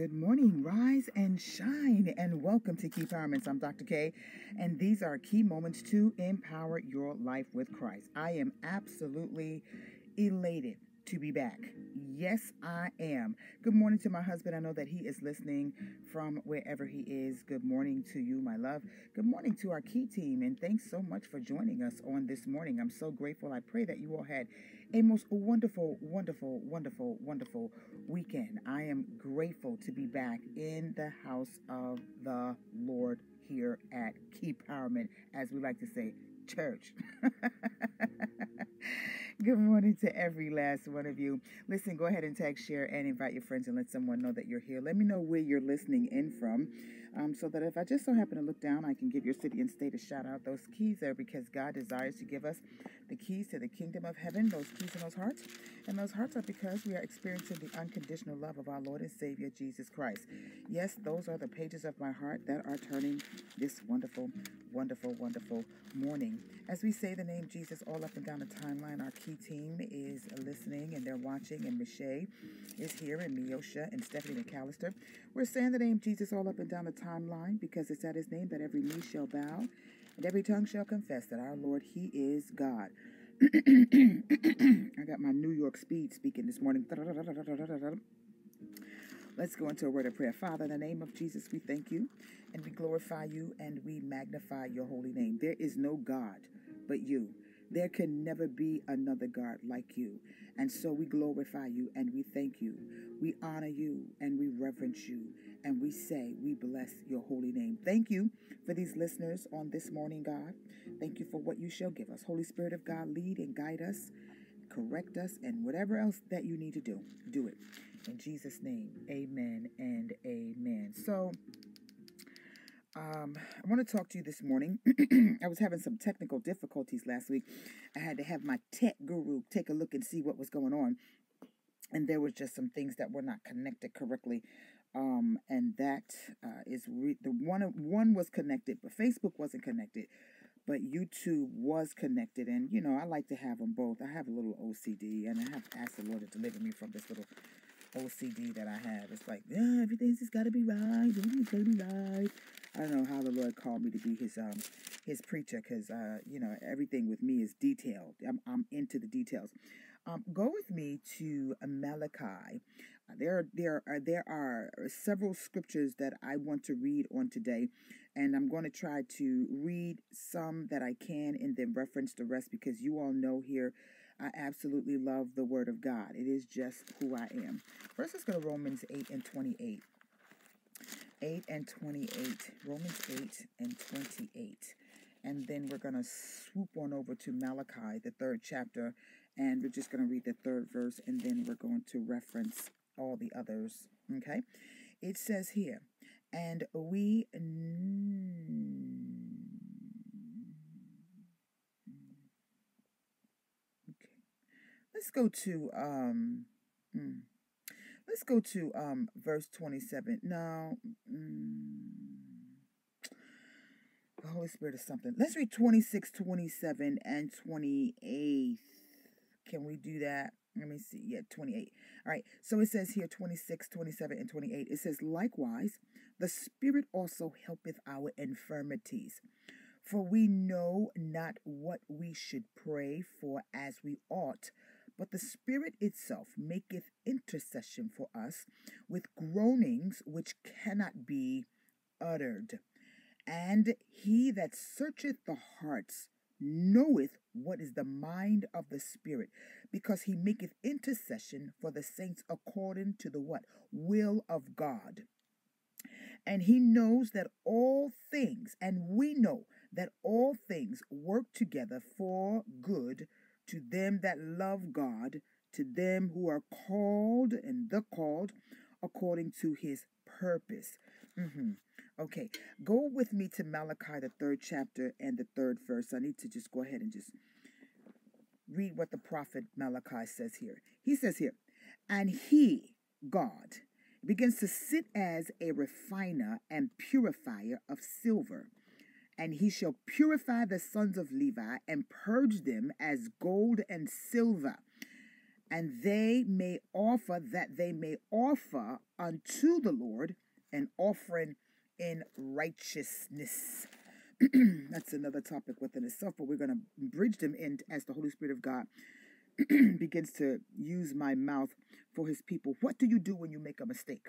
Good morning, rise and shine, and welcome to Key Empowerments. I'm Dr. K, and these are key moments to empower your life with Christ. I am absolutely elated to be back. Yes, I am. Good morning to my husband. I know that he is listening from wherever he is. Good morning to you, my love. Good morning to our key team, and thanks so much for joining us on this morning. I'm so grateful. I pray that you all had a most wonderful, wonderful, wonderful, wonderful weekend. I am grateful to be back in the house of the Lord here at Key Empowerment, as we like to say, church. Good morning to every last one of you. Listen, go ahead and tag, share, and invite your friends and let someone know that you're here. Let me know where you're listening in from um, so that if I just so happen to look down, I can give your city and state a shout out. Those keys there because God desires to give us the keys to the kingdom of heaven, those keys in those hearts. And those hearts are because we are experiencing the unconditional love of our Lord and Savior Jesus Christ. Yes, those are the pages of my heart that are turning this wonderful, wonderful, wonderful morning. As we say the name Jesus all up and down the timeline, our key team is listening and they're watching, and Michelle is here, and Miosha and Stephanie McAllister. We're saying the name Jesus all up and down the timeline because it's at his name that every knee shall bow and every tongue shall confess that our Lord, He is God. I got my New York speed speaking this morning. Let's go into a word of prayer. Father, in the name of Jesus, we thank you and we glorify you and we magnify your holy name. There is no God but you. There can never be another God like you. And so we glorify you and we thank you. We honor you and we reverence you. And we say, we bless your holy name. Thank you for these listeners on this morning, God. Thank you for what you shall give us. Holy Spirit of God, lead and guide us, correct us, and whatever else that you need to do, do it. In Jesus' name, amen and amen. So, um, I want to talk to you this morning. I was having some technical difficulties last week. I had to have my tech guru take a look and see what was going on. And there was just some things that were not connected correctly. Um, and that uh, is re- the one one was connected, but Facebook wasn't connected. But YouTube was connected, and you know I like to have them both. I have a little OCD, and I have asked the Lord to deliver me from this little OCD that I have. It's like, yeah, everything's just got to be right. Everything's got to be right. I don't know how the Lord called me to be His um His preacher, because uh you know everything with me is detailed. I'm I'm into the details. Um, go with me to Malachi. Uh, there there are there are several scriptures that I want to read on today, and I'm going to try to read some that I can and then reference the rest because you all know here I absolutely love the Word of God. It is just who I am. First, let's go to Romans 8 and 28. 8 and 28. Romans 8 and 28. And then we're going to swoop on over to Malachi, the third chapter, and we're just going to read the third verse, and then we're going to reference all the others. Okay? It says here, and we. okay. let's go to um hmm, let's go to um verse 27 no mm, the holy spirit is something let's read 26 27 and 28 can we do that let me see. Yeah 28 all right. So it says here 26 27 and 28 it says likewise the spirit also helpeth our infirmities. For we know not what we should pray for as we ought but the Spirit itself maketh intercession for us with groanings which cannot be uttered. And he that searcheth the hearts knoweth what is the mind of the Spirit, because he maketh intercession for the saints according to the what? Will of God. And he knows that all things, and we know that all things work together for good to them that love God, to them who are called and the called according to his purpose. Mm-hmm. Okay, go with me to Malachi, the third chapter and the third verse. I need to just go ahead and just read what the prophet Malachi says here. He says here, and he, God, begins to sit as a refiner and purifier of silver and he shall purify the sons of Levi and purge them as gold and silver, and they may offer that they may offer unto the Lord an offering in righteousness. That's another topic within itself, but we're going to bridge them in as the Holy Spirit of God begins to use my mouth for his people. What do you do when you make a mistake?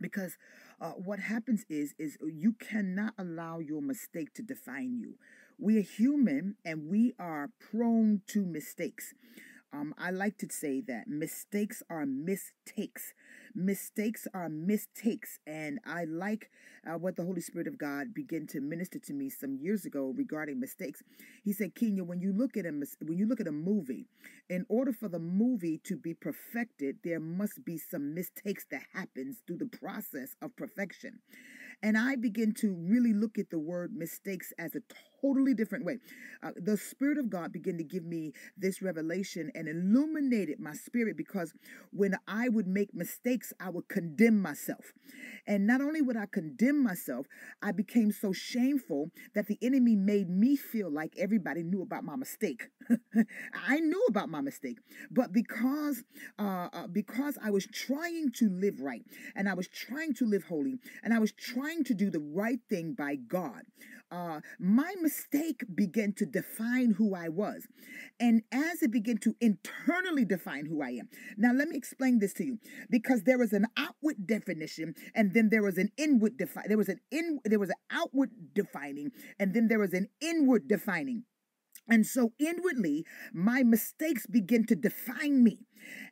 Because uh, what happens is is you cannot allow your mistake to define you. We are human and we are prone to mistakes. Um, I like to say that mistakes are mistakes. Mistakes are mistakes. And I like uh, what the Holy Spirit of God began to minister to me some years ago regarding mistakes. He said, Kenya, when you look at a when you look at a movie, in order for the movie to be perfected, there must be some mistakes that happens through the process of perfection. And I begin to really look at the word mistakes as a totally different way. Uh, the Spirit of God began to give me this revelation and illuminated my spirit because when I would make mistakes, I would condemn myself. And not only would I condemn myself, I became so shameful that the enemy made me feel like everybody knew about my mistake. I knew about my mistake, but because uh, uh, because I was trying to live right and I was trying to live holy and I was trying to do the right thing by God, uh, my mistake began to define who I was. And as it began to internally define who I am. Now, let me explain this to you because there is an outward definition and then there was an inward define. There was an in there was an outward defining and then there was an inward defining. And so inwardly, my mistakes begin to define me.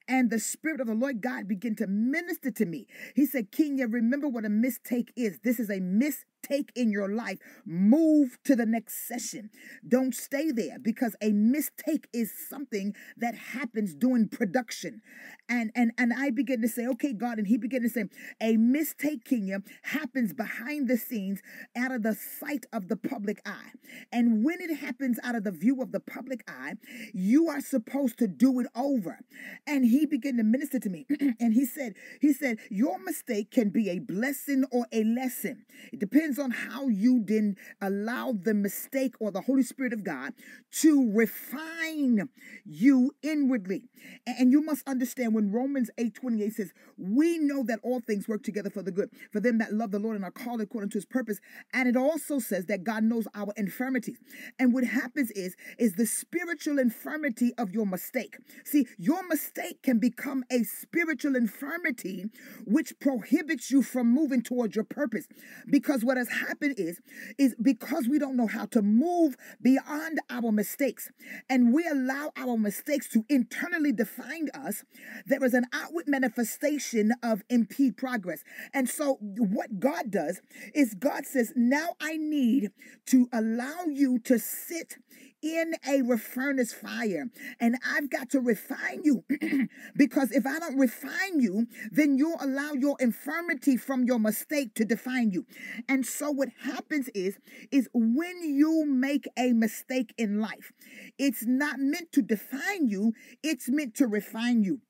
And the Spirit of the Lord God began to minister to me. He said, Kenya, remember what a mistake is. This is a mistake take in your life, move to the next session. Don't stay there because a mistake is something that happens during production. And and and I begin to say, okay, God, and he began to say, a mistake, Kenya, happens behind the scenes out of the sight of the public eye. And when it happens out of the view of the public eye, you are supposed to do it over. And he began to minister to me. and he said, he said, your mistake can be a blessing or a lesson. It depends depends on how you then allow the mistake or the Holy Spirit of God to refine you inwardly. And you must understand when Romans 8 28 says, We know that all things work together for the good, for them that love the Lord and are called according to his purpose. And it also says that God knows our infirmities. And what happens is, is the spiritual infirmity of your mistake. See, your mistake can become a spiritual infirmity which prohibits you from moving towards your purpose. Because what has happened is, is because we don't know how to move beyond our mistakes and we allow our mistakes to internally define us, there is an outward manifestation of impede progress. And so what God does is God says, now I need to allow you to sit in a furnace fire. And I've got to refine you because if I don't refine you, then you'll allow your infirmity from your mistake to define you. And so what happens is, is when you make a mistake in life, it's not meant to define you, it's meant to refine you.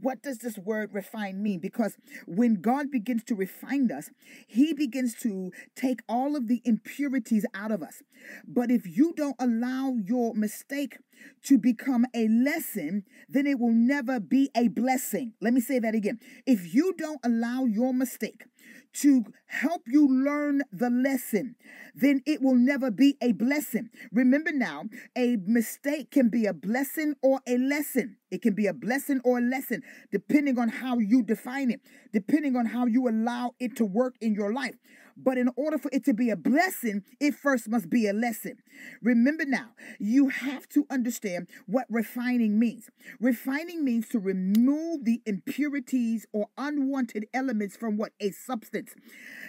What does this word refine mean? Because when God begins to refine us, He begins to take all of the impurities out of us. But if you don't allow your mistake to become a lesson, then it will never be a blessing. Let me say that again. If you don't allow your mistake to help you learn the lesson, then it will never be a blessing. Remember now, a mistake can be a blessing or a lesson. It can be a blessing or a lesson, depending on how you define it, depending on how you allow it to work in your life. But in order for it to be a blessing, it first must be a lesson. Remember now, you have to understand what refining means. Refining means to remove the impurities or unwanted elements from what? A substance.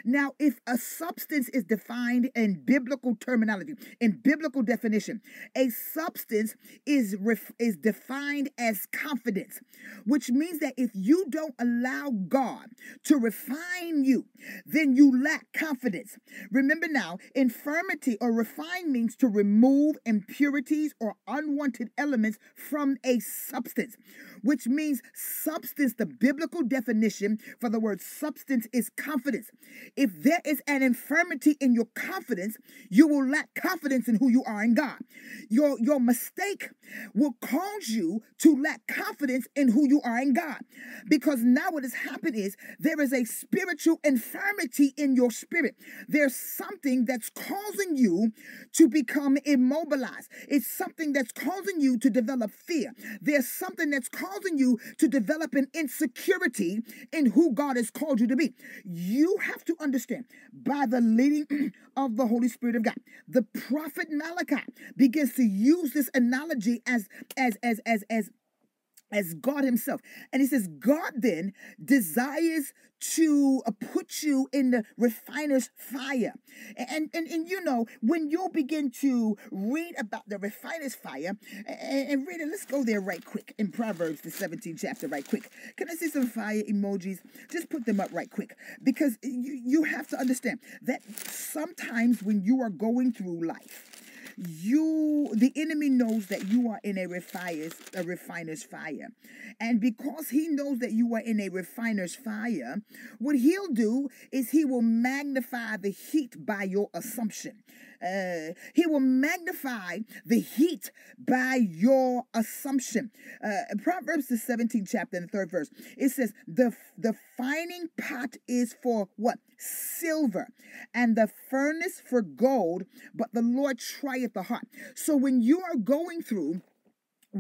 Now, if a substance is defined in biblical terminology, in biblical definition, a substance is, ref- is defined as confidence, which means that if you don't allow God to refine you, then you lack confidence. Remember now, infirmity or refine means to remove impurities or unwanted elements from a substance, which means substance. The biblical definition for the word substance is confidence. If there is an infirmity in your confidence, you will lack confidence in who you are in God. Your, your mistake will cause you to lack confidence in who you are in God. Because now what has happened is there is a spiritual infirmity in your spirit. There's something that's causing you to become immobilized. It's something that's causing you to develop fear. There's something that's causing you to develop an insecurity in who God has called you to be. You have to understand by the leading of the Holy Spirit of God. The prophet Malachi begins to use this analogy as as as as as as God Himself. And He says, God then desires to uh, put you in the refiner's fire. And, and, and you know, when you begin to read about the refiner's fire, and, and read it, let's go there right quick in Proverbs, the 17th chapter, right quick. Can I see some fire emojis? Just put them up right quick. Because you, you have to understand that sometimes when you are going through life, you the enemy knows that you are in a refiner's a refiner's fire. And because he knows that you are in a refiner's fire what he'll do is he will magnify the heat by your assumption uh, he will magnify the heat by your assumption. Uh, Proverbs, the 17th chapter and the third verse, it says, the, the fining pot is for what? Silver, and the furnace for gold, but the Lord trieth the heart. So when you are going through,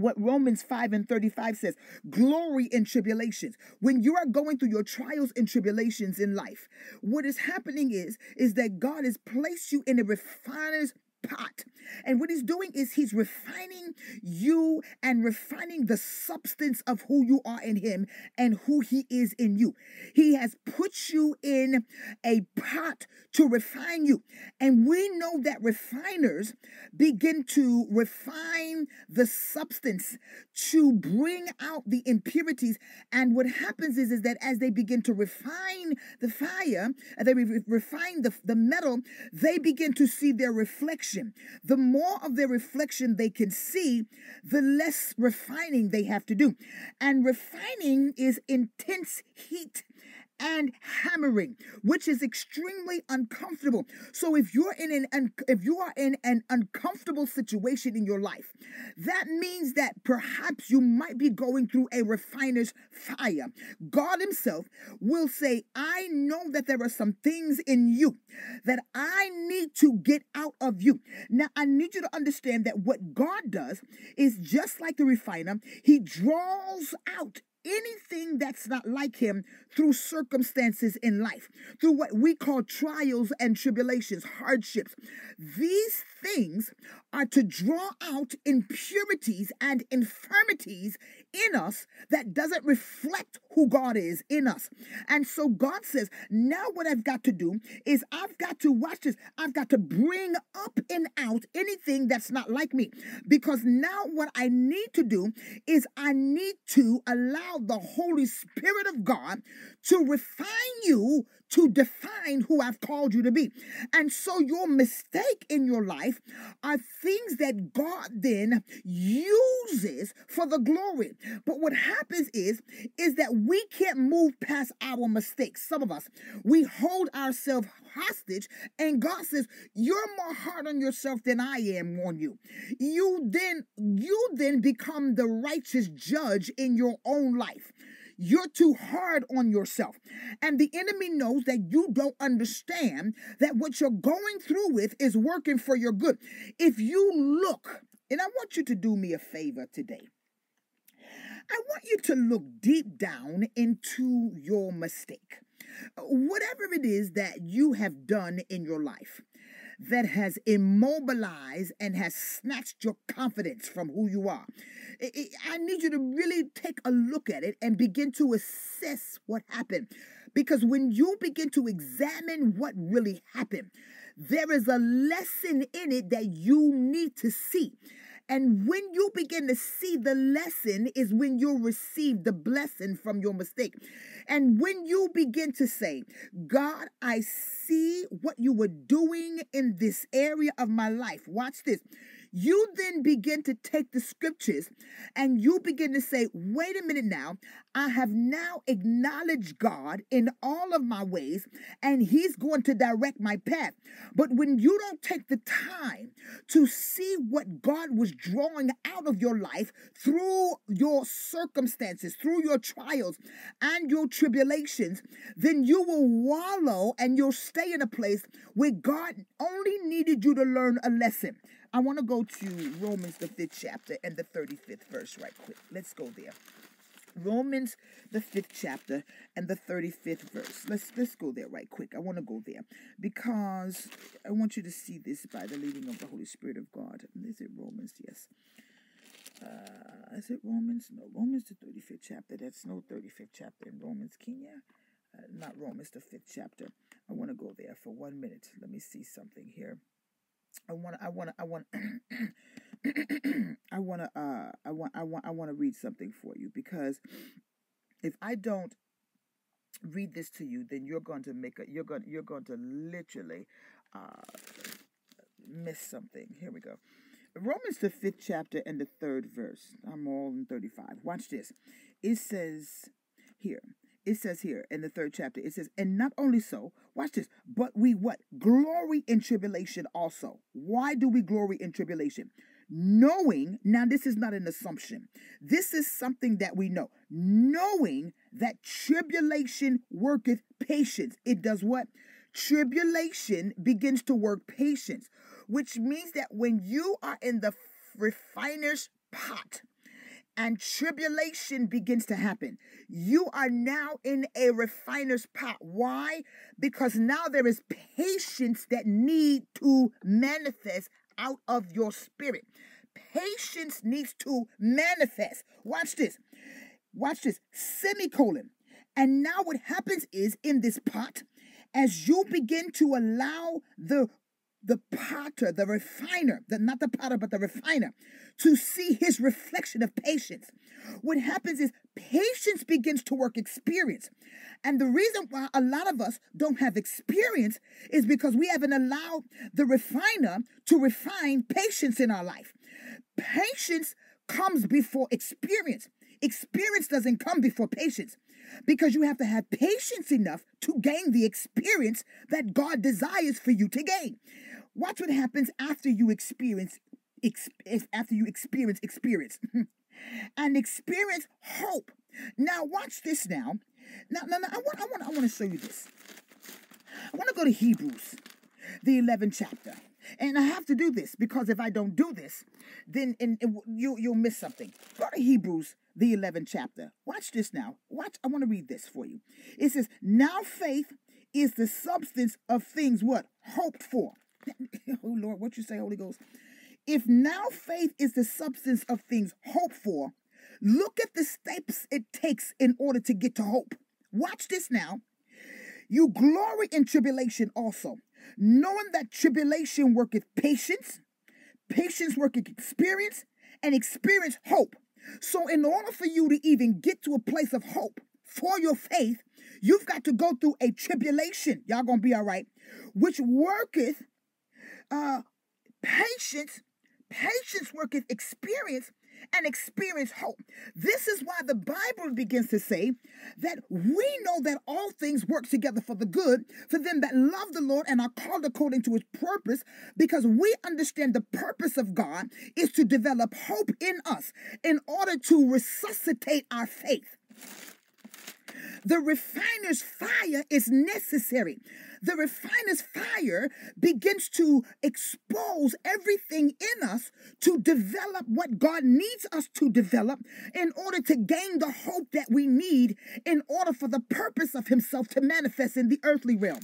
what Romans 5 and 35 says glory in tribulations. When you are going through your trials and tribulations in life, what is happening is, is that God has placed you in a refiner's pot. And what he's doing is he's refining you and refining the substance of who you are in him and who he is in you. He has put you in a pot to refine you. And we know that refiners begin to refine the substance to bring out the impurities. And what happens is, is that as they begin to refine the fire, and they refine the, the metal, they begin to see their reflection reflection. The more of their reflection they can see, the less refining they have to do. And refining is intense heat and hammering, which is extremely uncomfortable. So if you're in an if you are in an uncomfortable situation in your life, that means that perhaps you might be going through a refiner's fire. God himself will say, "I know that there are some things in you that I need to get out of you." Now, I need you to understand that what God does is just like the refiner, he draws out anything that's not like him through circumstances in life, through what we call trials and tribulations, hardships. These things are to draw out impurities and infirmities in us that doesn't reflect who God is in us. And so God says, now what I've got to do is I've got to watch this. I've got to bring up and out anything that's not like me. Because now what I need to do is I need to allow the Holy Spirit of God to refine you to define who I've called you to be. And so your mistake in your life are things that God then uses for the glory. But what happens is is that we can't move past our mistakes. Some of us, we hold ourselves hostage and God says, "You're more hard on yourself than I am on you." You then you then become the righteous judge in your own life. You're too hard on yourself. And the enemy knows that you don't understand that what you're going through with is working for your good. If you look, and I want you to do me a favor today. I want you to look deep down into your mistake. Whatever it is that you have done in your life, that has immobilized and has snatched your confidence from who you are. I need you to really take a look at it and begin to assess what happened. Because when you begin to examine what really happened, there is a lesson in it that you need to see. And when you begin to see the lesson, is when you receive the blessing from your mistake. And when you begin to say, God, I see what you were doing in this area of my life. Watch this. You then begin to take the scriptures and you begin to say, wait a minute now, I have now acknowledged God in all of my ways, and He's going to direct my path. But when you don't take the time to see what God was drawing out of your life through your circumstances, through your trials and your tribulations, then you will wallow and you'll stay in a place where God only needed you to learn a lesson. I want to go to Romans, the fifth chapter, and the 35th verse, right quick. Let's go there. Romans the fifth chapter and the 35th verse. Let's let's go there right quick. I want to go there because I want you to see this by the leading of the Holy Spirit of God. Is it Romans? Yes. Uh, is it Romans? No, Romans the 35th chapter. That's no 35th chapter in Romans, Kenya. Uh, not Romans the fifth chapter. I want to go there for one minute. Let me see something here. I want to, I want to, I want I want to uh I want I want I want to read something for you because if I don't read this to you then you're going to make a you're going you're going to literally uh miss something. Here we go. Romans the 5th chapter and the 3rd verse. I'm all in 35. Watch this. It says here it says here in the third chapter, it says, and not only so, watch this, but we what? Glory in tribulation also. Why do we glory in tribulation? Knowing, now this is not an assumption, this is something that we know. Knowing that tribulation worketh patience. It does what? Tribulation begins to work patience, which means that when you are in the refiner's pot, and tribulation begins to happen. You are now in a refiner's pot. Why? Because now there is patience that need to manifest out of your spirit. Patience needs to manifest. Watch this. Watch this. Semicolon. And now what happens is in this pot, as you begin to allow the the potter, the refiner, the, not the potter, but the refiner, to see his reflection of patience. What happens is patience begins to work experience. And the reason why a lot of us don't have experience is because we haven't allowed the refiner to refine patience in our life. Patience comes before experience. Experience doesn't come before patience because you have to have patience enough to gain the experience that God desires for you to gain. Watch what happens after you experience after you experience experience and experience hope. Now watch this now. Now, now, now I want I want I want to show you this. I want to go to Hebrews, the 11th chapter. And I have to do this because if I don't do this, then in, in, you, you'll miss something. Go to Hebrews, the 11th chapter. Watch this now. Watch. I want to read this for you. It says, Now faith is the substance of things what? Hoped for. oh Lord, what you say, Holy Ghost? If now faith is the substance of things hoped for, look at the steps it takes in order to get to hope. Watch this now. You glory in tribulation also, knowing that tribulation worketh patience, patience worketh experience, and experience hope. So, in order for you to even get to a place of hope for your faith, you've got to go through a tribulation. Y'all gonna be all right, which worketh uh, patience, patience worketh experience, and experience hope. This is why the Bible begins to say that we know that all things work together for the good for them that love the Lord and are called according to his purpose because we understand the purpose of God is to develop hope in us in order to resuscitate our faith. The refiner's fire is necessary. The refiner's fire begins to expose everything in us to develop what God needs us to develop in order to gain the hope that we need in order for the purpose of Himself to manifest in the earthly realm.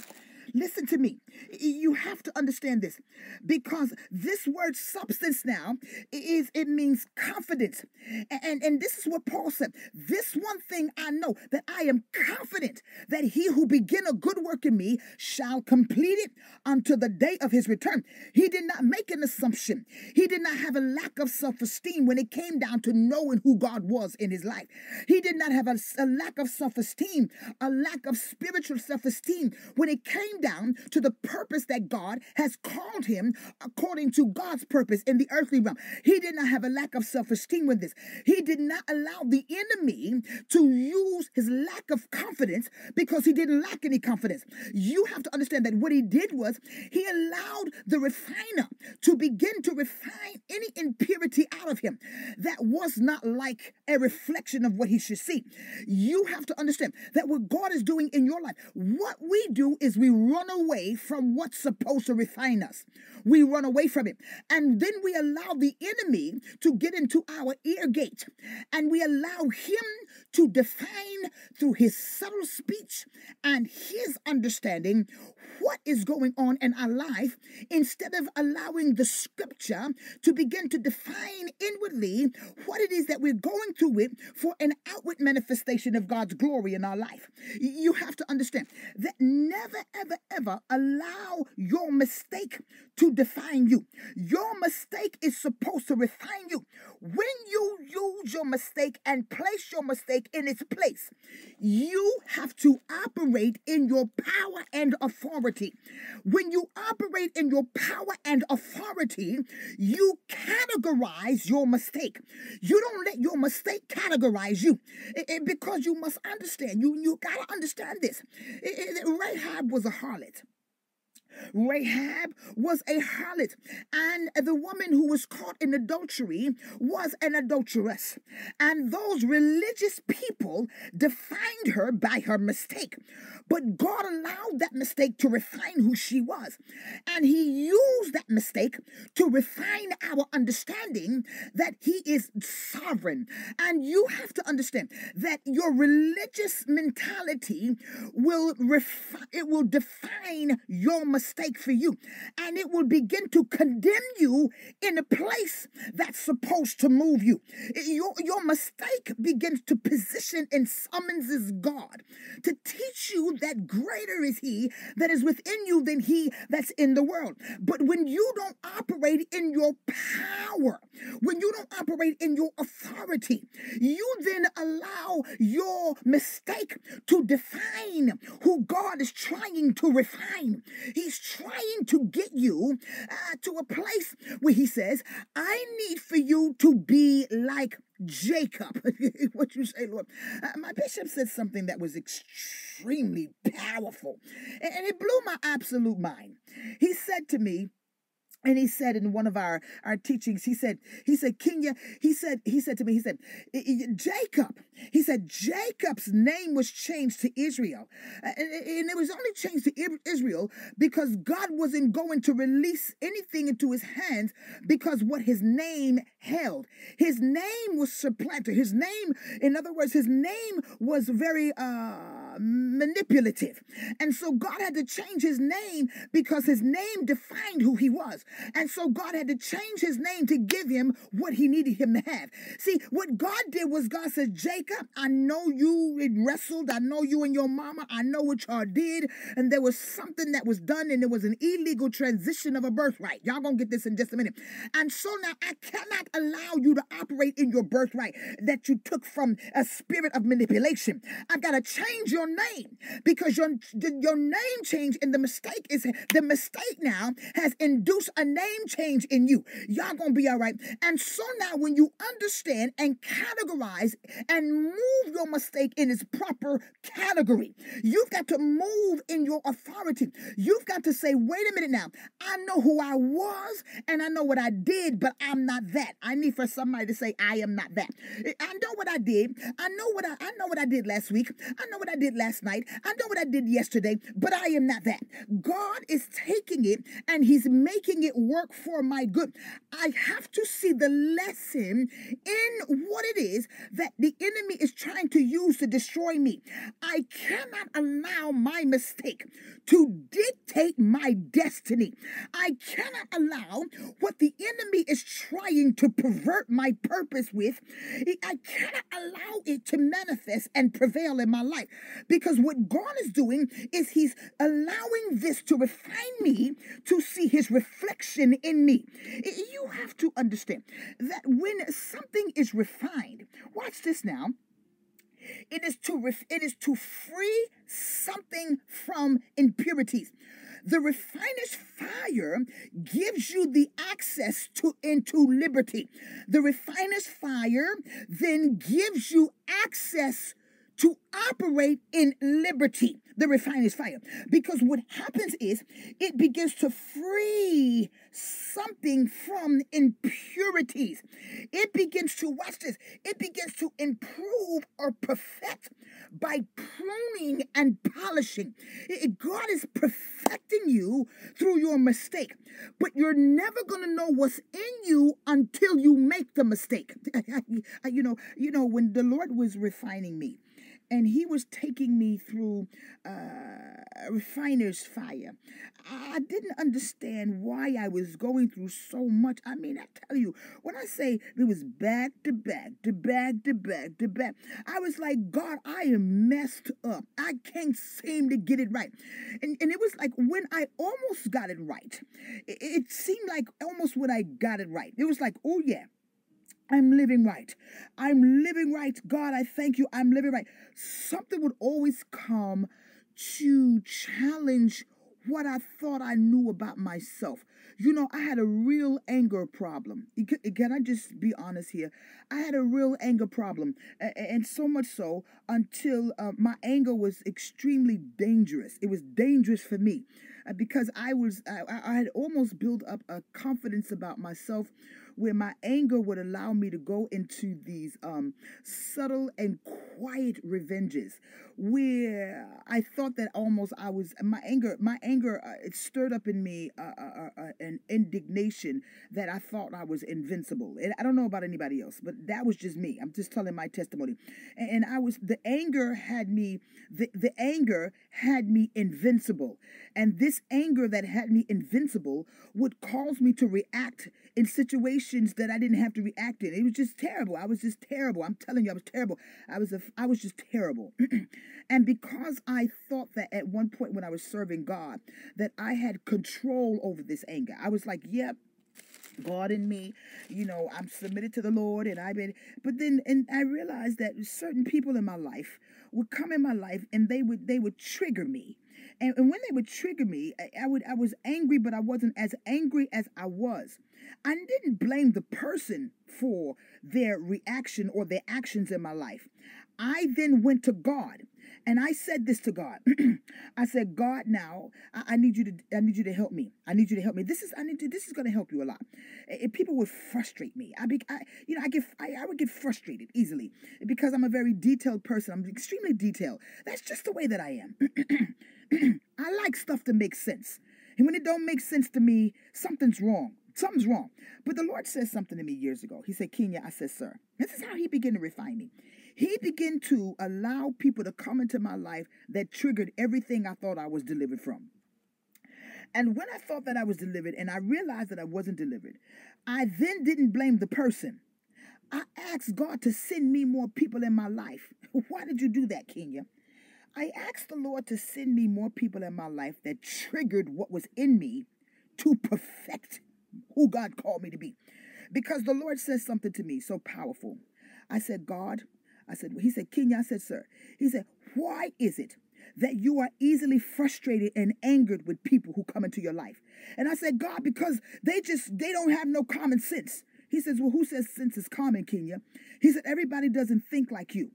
Listen to me. You have to understand this because this word substance now is it means confidence. And, and this is what Paul said. This one thing I know that I am confident that he who begin a good work in me shall complete it unto the day of his return. He did not make an assumption. He did not have a lack of self-esteem when it came down to knowing who God was in his life. He did not have a, a lack of self-esteem, a lack of spiritual self-esteem when it came down to the purpose that God has called him according to God's purpose in the earthly realm. He did not have a lack of self esteem with this. He did not allow the enemy to use his lack of confidence because he didn't lack any confidence. You have to understand that what he did was he allowed the refiner to begin to refine any impurity out of him that was not like a reflection of what he should see. You have to understand that what God is doing in your life, what we do is we run away from what's supposed to refine us. We run away from it. And then we allow the enemy to get into our ear gate and we allow him to define through his subtle speech and his understanding what is going on in our life instead of allowing the scripture to begin to define inwardly what it is that we're going through it for an outward manifestation of God's glory in our life. You have to understand that never, ever, ever allow your mistake to define you. Your mistake is supposed to refine you. When you use your mistake and place your mistake in its place, you have to operate in your power and authority. When you operate in your power and authority, you categorize your mistake. You don't let your mistake categorize you it, it, because you must understand. You, you got to understand this. Rahab was a harlot. Rahab was a harlot, and the woman who was caught in adultery was an adulteress. And those religious people defined her by her mistake. But God allowed that mistake to refine who she was. And He used that mistake to refine our understanding that He is sovereign. And you have to understand that your religious mentality will it will define your mistake for you. And it will begin to condemn you in a place that's supposed to move you. Your, your mistake begins to position and summonses God to teach you that greater is he that is within you than he that's in the world. But when you don't operate in your power, when you don't operate in your authority, you then allow your mistake to define who God is trying to refine. He's trying to get you uh, to a place where he says, I need for you to be like Jacob. what you say, Lord? Uh, my bishop said something that was extremely powerful, and it blew my absolute mind. He said to me, and he said in one of our our teachings he said he said kenya he said he said to me he said jacob he said jacob's name was changed to israel. And it was only changed to israel because god wasn't going to release anything into his hands because what his name held. His name was supplanted. His name in other words his name was very uh manipulative and so god had to change his name because his name defined who he was and so God had to change his name to give him what he needed him to have. See, what God did was God said, Jacob, I know you wrestled. I know you and your mama. I know what y'all did. And there was something that was done, and it was an illegal transition of a birthright. Y'all gonna get this in just a minute. And so now I cannot allow you to operate in your birthright that you took from a spirit of manipulation. I've got to change your name because your, your name change and the mistake is the mistake now has induced a name change in you. Y'all gonna be all right. And so now, when you understand and categorize and move your mistake in its proper category, you've got to move in your authority. You've got to say, wait a minute now, I know who I was and I know what I did, but I'm not that. I need for somebody to say, I am not that. I know what I did. I know what I, I know what I did last week. I know what I did last night. I know what I did yesterday, but I am not that. God is taking it and He's making it work for my good. I have to see the lesson in what it is that the enemy is trying to use to destroy me. I cannot allow my mistake to dictate my destiny. I cannot allow what the enemy is trying to pervert my purpose with. I cannot allow it to manifest and prevail in my life because what God is doing is He's allowing this to refine me to see His reflection in me. You have to understand that when something is refined, watch this now. It is to ref- it is to free something from impurities. The refiner's fire gives you the access to into liberty. The refiner's fire then gives you access to operate in liberty, the refiner's fire. Because what happens is it begins to free something from impurities. It begins to, watch this, it begins to improve or perfect by pruning and polishing. God is perfecting you through your mistake, but you're never going to know what's in you until you make the mistake. you know, you know when the Lord was refining me, and he was taking me through uh, refiner's fire. I didn't understand why I was going through so much. I mean, I tell you, when I say it was back to back to back to back to back, I was like, God, I am messed up. I can't seem to get it right. And, and it was like when I almost got it right, it, it seemed like almost when I got it right, it was like, oh yeah, I'm living right. I'm living right. God, I thank you. I'm living right. Something would always come to challenge what I thought I knew about myself. You know, I had a real anger problem. Can I just be honest here? I had a real anger problem. And so much so until uh, my anger was extremely dangerous. It was dangerous for me uh, because I was, I, I had almost built up a confidence about myself where my anger would allow me to go into these um, subtle and quiet revenges where I thought that almost I was my anger my anger uh, it stirred up in me uh, uh, uh, uh, an indignation that I thought I was invincible and I don't know about anybody else but that was just me I'm just telling my testimony and, and I was the anger had me the, the anger had me invincible and this anger that had me invincible would cause me to react in situations that I didn't have to react in. It was just terrible. I was just terrible. I'm telling you, I was terrible. I was a, I was just terrible. and because I thought that at one point when I was serving God that I had control over this anger, I was like, yep. God in me, you know, I'm submitted to the Lord, and I've been. But then, and I realized that certain people in my life would come in my life, and they would they would trigger me, and, and when they would trigger me, I, I would I was angry, but I wasn't as angry as I was. I didn't blame the person for their reaction or their actions in my life. I then went to God and I said this to God. I said, God, now I, I, need you to I need you to help me. I need you to help me. This is I need to, this is going to help you a lot. If people would frustrate me, I be I, you know I get I, I would get frustrated easily because I'm a very detailed person. I'm extremely detailed. That's just the way that I am. I like stuff to make sense. And when it don't make sense to me, something's wrong. Something's wrong. But the Lord said something to me years ago. He said, Kenya, I said, sir. This is how he began to refine me. He began to allow people to come into my life that triggered everything I thought I was delivered from. And when I thought that I was delivered and I realized that I wasn't delivered, I then didn't blame the person. I asked God to send me more people in my life. Why did you do that, Kenya? I asked the Lord to send me more people in my life that triggered what was in me to perfect who God called me to be. Because the Lord says something to me so powerful. I said, God, I said, He said, Kenya, I said, sir. He said, why is it that you are easily frustrated and angered with people who come into your life? And I said, God, because they just, they don't have no common sense. He says, well, who says sense is common, Kenya? He said, everybody doesn't think like you.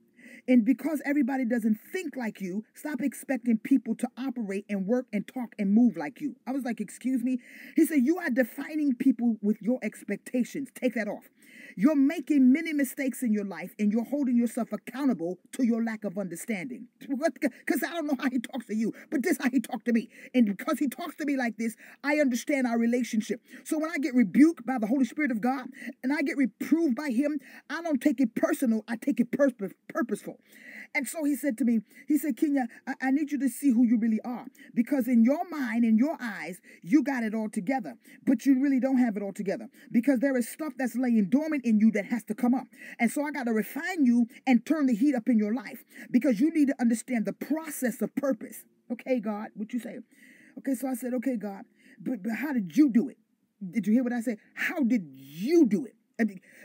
And because everybody doesn't think like you, stop expecting people to operate and work and talk and move like you. I was like, Excuse me? He said, You are defining people with your expectations. Take that off. You're making many mistakes in your life and you're holding yourself accountable to your lack of understanding. Because I don't know how he talks to you, but this is how he talked to me. And because he talks to me like this, I understand our relationship. So when I get rebuked by the Holy Spirit of God and I get reproved by him, I don't take it personal, I take it pur- purposeful. And so he said to me, he said, Kenya, I, I need you to see who you really are. Because in your mind, in your eyes, you got it all together. But you really don't have it all together. Because there is stuff that's laying dormant in you that has to come up. And so I got to refine you and turn the heat up in your life. Because you need to understand the process of purpose. Okay, God, what you say? Okay, so I said, okay, God, but, but how did you do it? Did you hear what I said? How did you do it?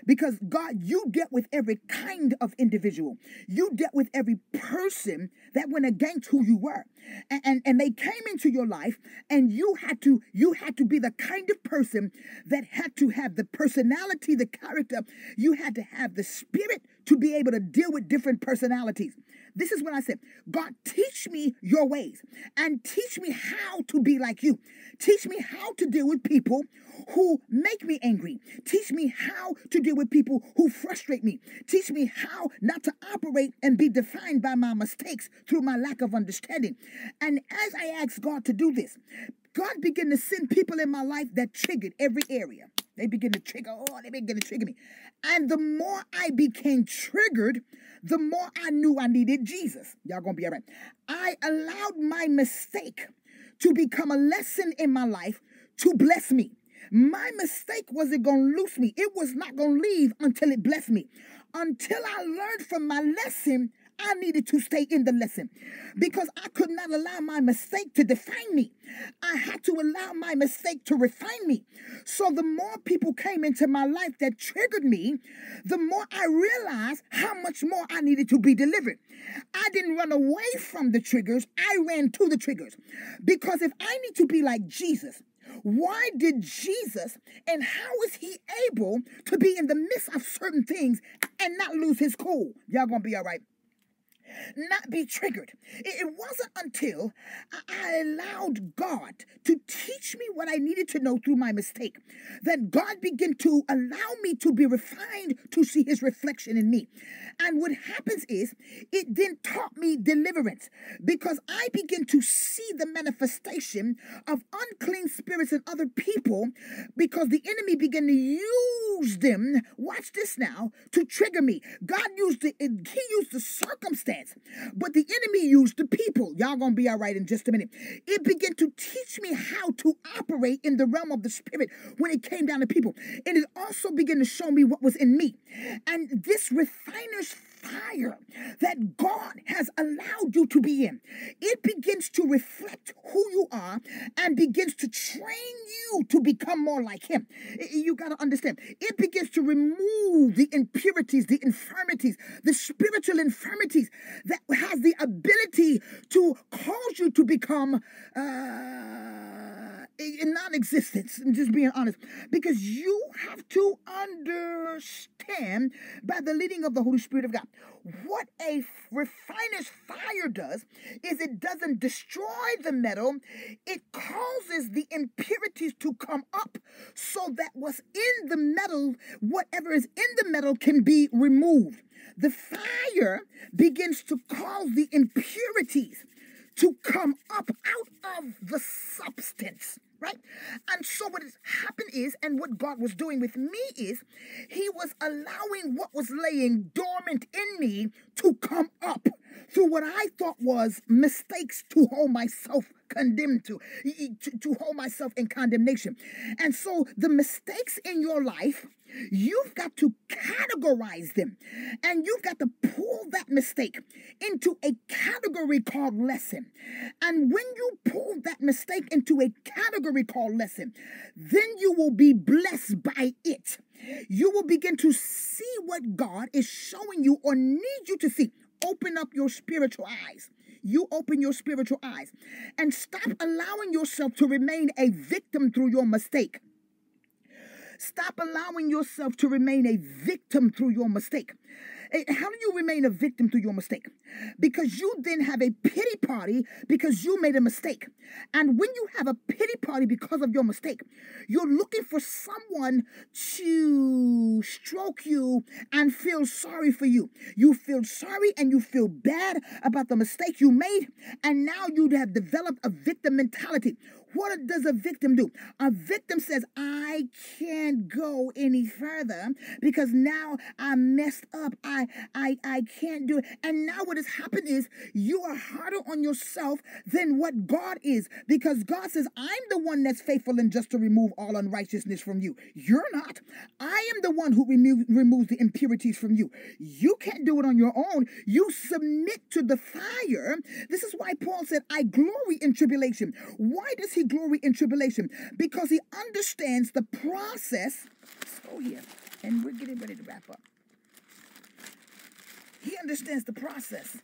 Because God, you dealt with every kind of individual. You dealt with every person that went against who you were. And, and, and they came into your life and you had to you had to be the kind of person that had to have the personality, the character. You had to have the spirit to be able to deal with different personalities. This is what I said God, teach me your ways and teach me how to be like you. Teach me how to deal with people who make me angry. Teach me how to deal with people who frustrate me. Teach me how not to operate and be defined by my mistakes through my lack of understanding. And as I asked God to do this, God began to send people in my life that triggered every area. They begin to trigger, oh, they begin to trigger me. And the more I became triggered, the more I knew I needed Jesus. Y'all gonna be all right. I allowed my mistake to become a lesson in my life to bless me. My mistake wasn't gonna loose me, it was not gonna leave until it blessed me. Until I learned from my lesson, I needed to stay in the lesson because I could not allow my mistake to define me. I had to allow my mistake to refine me. So the more people came into my life that triggered me, the more I realized how much more I needed to be delivered. I didn't run away from the triggers, I ran to the triggers. Because if I need to be like Jesus, why did Jesus and how is he able to be in the midst of certain things and not lose his cool? Y'all gonna be all right not be triggered. It wasn't until I allowed God to teach me what I needed to know through my mistake that God began to allow me to be refined to see his reflection in me. And what happens is it then taught me deliverance because I begin to see the manifestation of unclean spirits in other people because the enemy began to use them, watch this now, to trigger me. God used the, he used the circumstance but the enemy used the people. Y'all gonna be all right in just a minute. It began to teach me how to operate in the realm of the spirit when it came down to people. And it also began to show me what was in me. And this refiner's fire that God has allowed you to be in, it begins to reflect who you are and begins to train you to become more like Him. You got to understand, it begins to remove the impurities, the infirmities, the spiritual infirmities that has the ability to cause you to become. Uh, in non-existence. I'm just being honest, because you have to understand by the leading of the Holy Spirit of God what a refiner's fire does is it doesn't destroy the metal; it causes the impurities to come up, so that what's in the metal, whatever is in the metal, can be removed. The fire begins to cause the impurities to come up out of the substance right? And so what has happened is, and what God was doing with me is, He was allowing what was laying dormant in me to come up through what I thought was mistakes to hold myself condemned to, to, to hold myself in condemnation. And so the mistakes in your life You've got to categorize them and you've got to pull that mistake into a category called lesson. And when you pull that mistake into a category called lesson, then you will be blessed by it. You will begin to see what God is showing you or need you to see. Open up your spiritual eyes you open your spiritual eyes and stop allowing yourself to remain a victim through your mistake. Stop allowing yourself to remain a victim through your mistake. How do you remain a victim to your mistake? Because you then have a pity party because you made a mistake. And when you have a pity party because of your mistake, you're looking for someone to stroke you and feel sorry for you. You feel sorry and you feel bad about the mistake you made. And now you have developed a victim mentality. What does a victim do? A victim says, I can't go any further because now I messed up. I I I can't do it. And now what has happened is you are harder on yourself than what God is because God says, I'm the one that's faithful and just to remove all unrighteousness from you. You're not. I am the one who remove, removes the impurities from you. You can't do it on your own. You submit to the fire. This is why Paul said, I glory in tribulation. Why does he glory in tribulation? Because he understands the process. Let's go here. and we're getting ready to wrap up. He understands the process.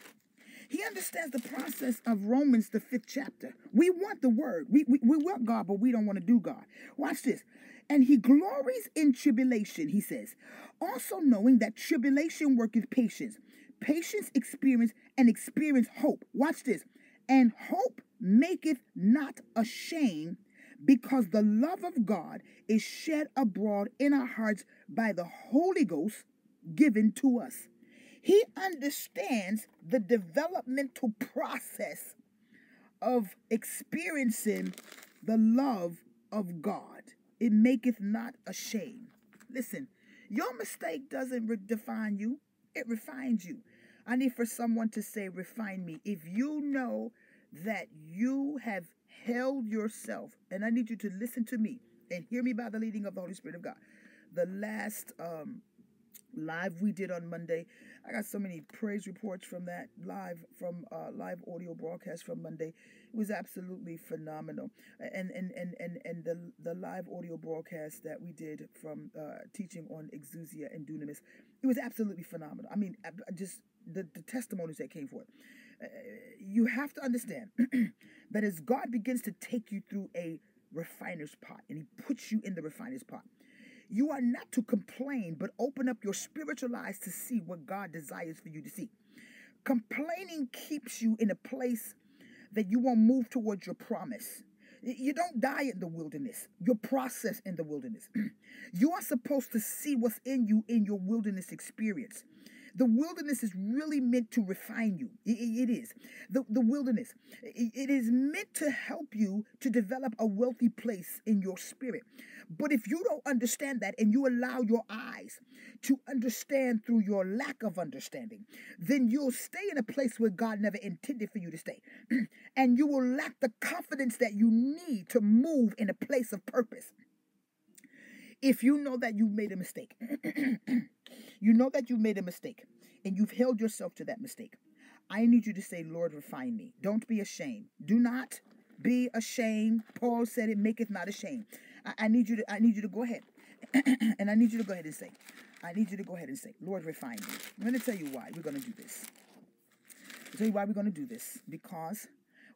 He understands the process of Romans, the fifth chapter. We want the word. We, we, we want God, but we don't want to do God. Watch this. And he glories in tribulation, he says, also knowing that tribulation worketh patience. Patience experience and experience hope. Watch this. And hope maketh not ashamed because the love of God is shed abroad in our hearts by the Holy Ghost given to us. He understands the developmental process of experiencing the love of God. It maketh not ashamed. Listen, your mistake doesn't define you, it refines you. I need for someone to say, refine me. If you know that you have held yourself, and I need you to listen to me and hear me by the leading of the Holy Spirit of God. The last um, live we did on Monday, I got so many praise reports from that live from uh, live audio broadcast from Monday. It was absolutely phenomenal. And and and and and the the live audio broadcast that we did from uh, teaching on exousia and dunamis, it was absolutely phenomenal. I mean, just the, the testimonies that came forth. You have to understand that as God begins to take you through a refiner's pot and he puts you in the refiner's pot, you are not to complain, but open up your spiritual eyes to see what God desires for you to see. Complaining keeps you in a place that you won't move towards your promise. You don't die in the wilderness. You process in the wilderness. you are supposed to see what's in you in your wilderness experience. The wilderness is really meant to refine you. it, it is. The, the wilderness, it, it is meant to help you to develop a wealthy place in your spirit. But if you don't understand that and you allow your eyes to understand through your lack of understanding, then you'll stay in a place where God never intended for you to stay. and you will lack the confidence that you need to move in a place of purpose. If you know that you've made a mistake, you know that you've made a mistake and you've held yourself to that mistake. I need you to say, Lord, refine me. Don't be ashamed. Do not be ashamed. Paul said it maketh not ashamed. I, I need you to I need you to go ahead. and I need you to go ahead and say, I need you to go ahead and say, Lord, refine me. I'm to tell you why we're going to do this. I'll tell you why we're going to do this. Because,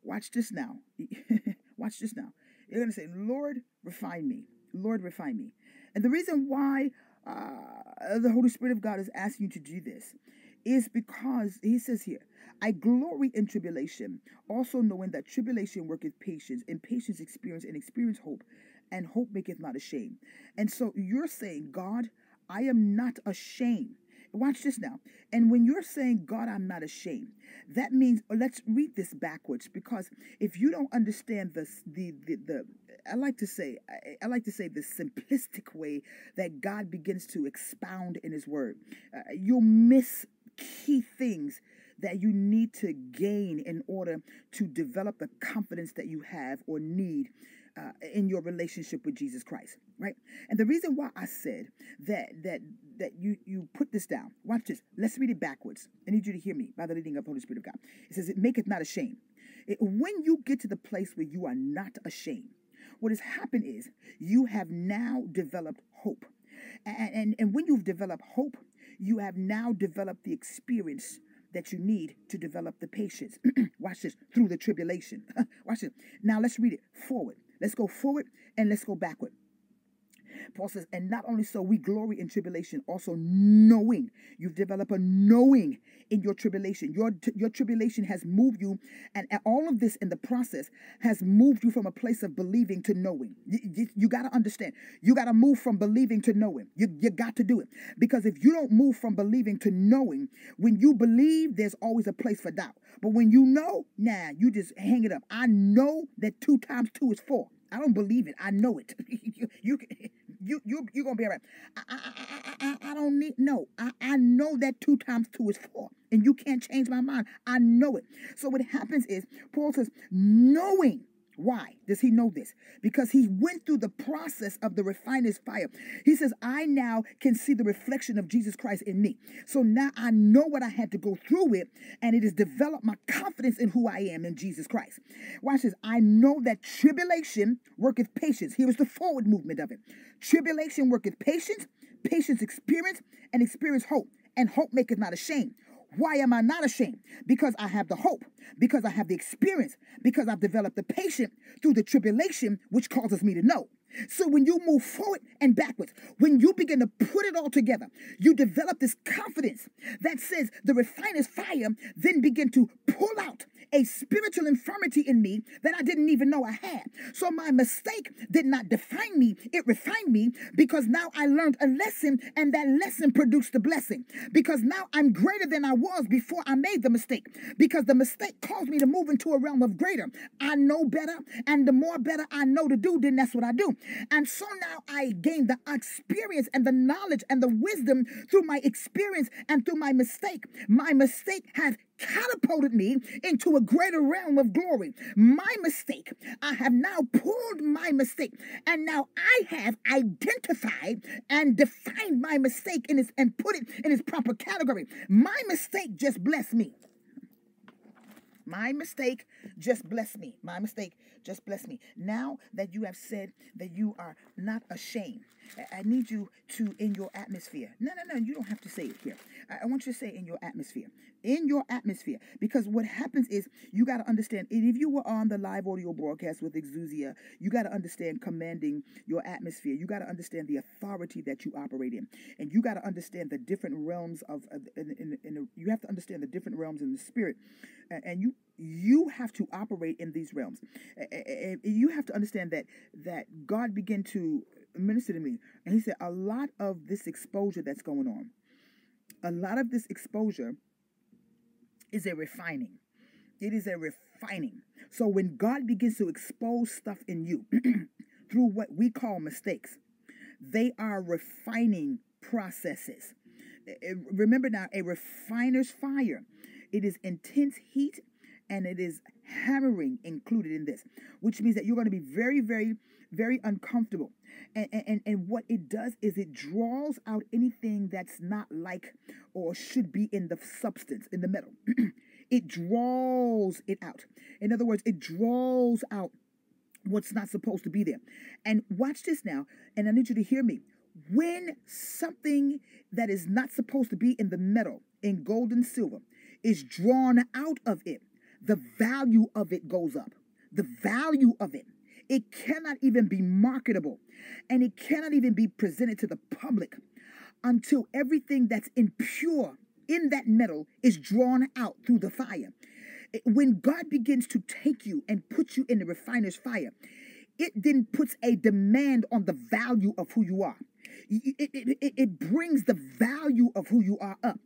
watch this now. watch this now. You're going to say, Lord, refine me. Lord, refine me. And the reason why uh, the Holy Spirit of God is asking you to do this is because he says here, I glory in tribulation, also knowing that tribulation worketh patience, and patience experience, and experience hope, and hope maketh not ashamed. And so you're saying, God, I am not ashamed. Watch this now. And when you're saying, God, I'm not ashamed, that means, let's read this backwards because if you don't understand this, the, the, the, I like to say, I, I like to say the simplistic way that God begins to expound in His Word, uh, you'll miss key things that you need to gain in order to develop the confidence that you have or need uh, in your relationship with Jesus Christ, right? And the reason why I said that that that you you put this down. Watch this. Let's read it backwards. I need you to hear me by the leading of the Holy Spirit of God. It says, "It maketh not ashamed." It, when you get to the place where you are not ashamed, what has happened is you have now developed hope, and and, and when you've developed hope, you have now developed the experience that you need to develop the patience. Watch this through the tribulation. Watch this. Now let's read it forward. Let's go forward and let's go backward. Paul says, and not only so, we glory in tribulation, also knowing. You've developed a knowing in your tribulation. Your, your tribulation has moved you, and all of this in the process has moved you from a place of believing to knowing. You, you, you got to understand. You got to move from believing to knowing. You, you got to do it. Because if you don't move from believing to knowing, when you believe, there's always a place for doubt. But when you know, nah, you just hang it up. I know that two times two is four. I don't believe it. I know it. you, you, you, you, you're gonna be all right. I, I, I, I I don't need no. I, I know that two times two is four, and you can't change my mind. I know it. So what happens is Paul says, knowing Why does he know this? Because he went through the process of the refiner's fire. He says, I now can see the reflection of Jesus Christ in me. So now I know what I had to go through it, and it has developed my confidence in who I am in Jesus Christ. Watch this. I know that tribulation worketh patience. Here is the forward movement of it. Tribulation worketh patience, patience experience, and experience hope. And hope maketh not ashamed. Why am I not ashamed? Because I have the hope, because I have the experience, because I've developed the patience through the tribulation, which causes me to know. So when you move forward and backwards, when you begin to put it all together, you develop this confidence that says the refiner's fire then begin to pull out a spiritual infirmity in me that I didn't even know I had. So my mistake did not define me, it refined me because now I learned a lesson and that lesson produced a blessing. Because now I'm greater than I was before I made the mistake. Because the mistake caused me to move into a realm of greater. I know better, and the more better I know to do, then that's what I do. And so now I gain the experience and the knowledge and the wisdom through my experience and through my mistake. My mistake has catapulted me into a greater realm of glory. My mistake, I have now pulled my mistake, and now I have identified and defined my mistake in its and put it in its proper category. My mistake just blessed me. My mistake just bless me. My mistake just bless me. Now that you have said that you are not ashamed, I need you to, in your atmosphere. No, no, no, you don't have to say it here. I want you to say in your atmosphere. In your atmosphere. Because what happens is you got to understand, if you were on the live audio broadcast with Exousia, you got to understand commanding your atmosphere. You got to understand the authority that you operate in. And you got to understand the different realms of, in, in, in, you have to understand the different realms in the spirit. And you you have to operate in these realms. You have to understand that that God began to minister to me, and He said a lot of this exposure that's going on, a lot of this exposure is a refining. It is a refining. So when God begins to expose stuff in you through what we call mistakes, they are refining processes. Remember now, a refiner's fire. It is intense heat and it is hammering included in this, which means that you're going to be very, very, very uncomfortable. And, and, and what it does is it draws out anything that's not like or should be in the substance, in the metal. it draws it out. In other words, it draws out what's not supposed to be there. And watch this now, and I need you to hear me. When something that is not supposed to be in the metal, in gold and silver, is drawn out of it, the value of it goes up. The value of it. It cannot even be marketable and it cannot even be presented to the public until everything that's impure in that metal is drawn out through the fire. When God begins to take you and put you in the refiner's fire, it then puts a demand on the value of who you are. It, it, it, it, brings the value of who you are up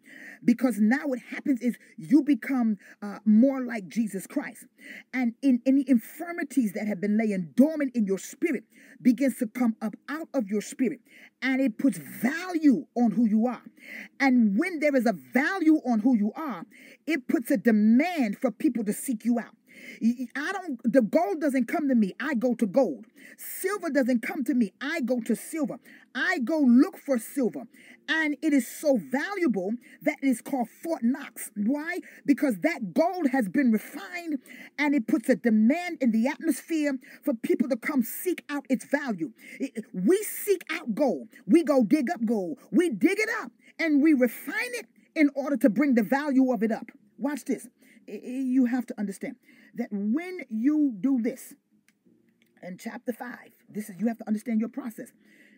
because now what happens is you become uh, more like Jesus Christ. And in any infirmities that have been laying dormant in your spirit begins to come up out of your spirit and it puts value on who you are. And when there is a value on who you are, it puts a demand for people to seek you out. I don't, the gold doesn't come to me. I go to gold. Silver doesn't come to me. I go to silver. I go look for silver. And it is so valuable that it is called Fort Knox. Why? Because that gold has been refined and it puts a demand in the atmosphere for people to come seek out its value. we seek out gold. We go dig up gold. We dig it up and we refine it in order to bring the value of it up. Watch this. You have to understand that when you do this, in chapter 5, this is you have to understand your process.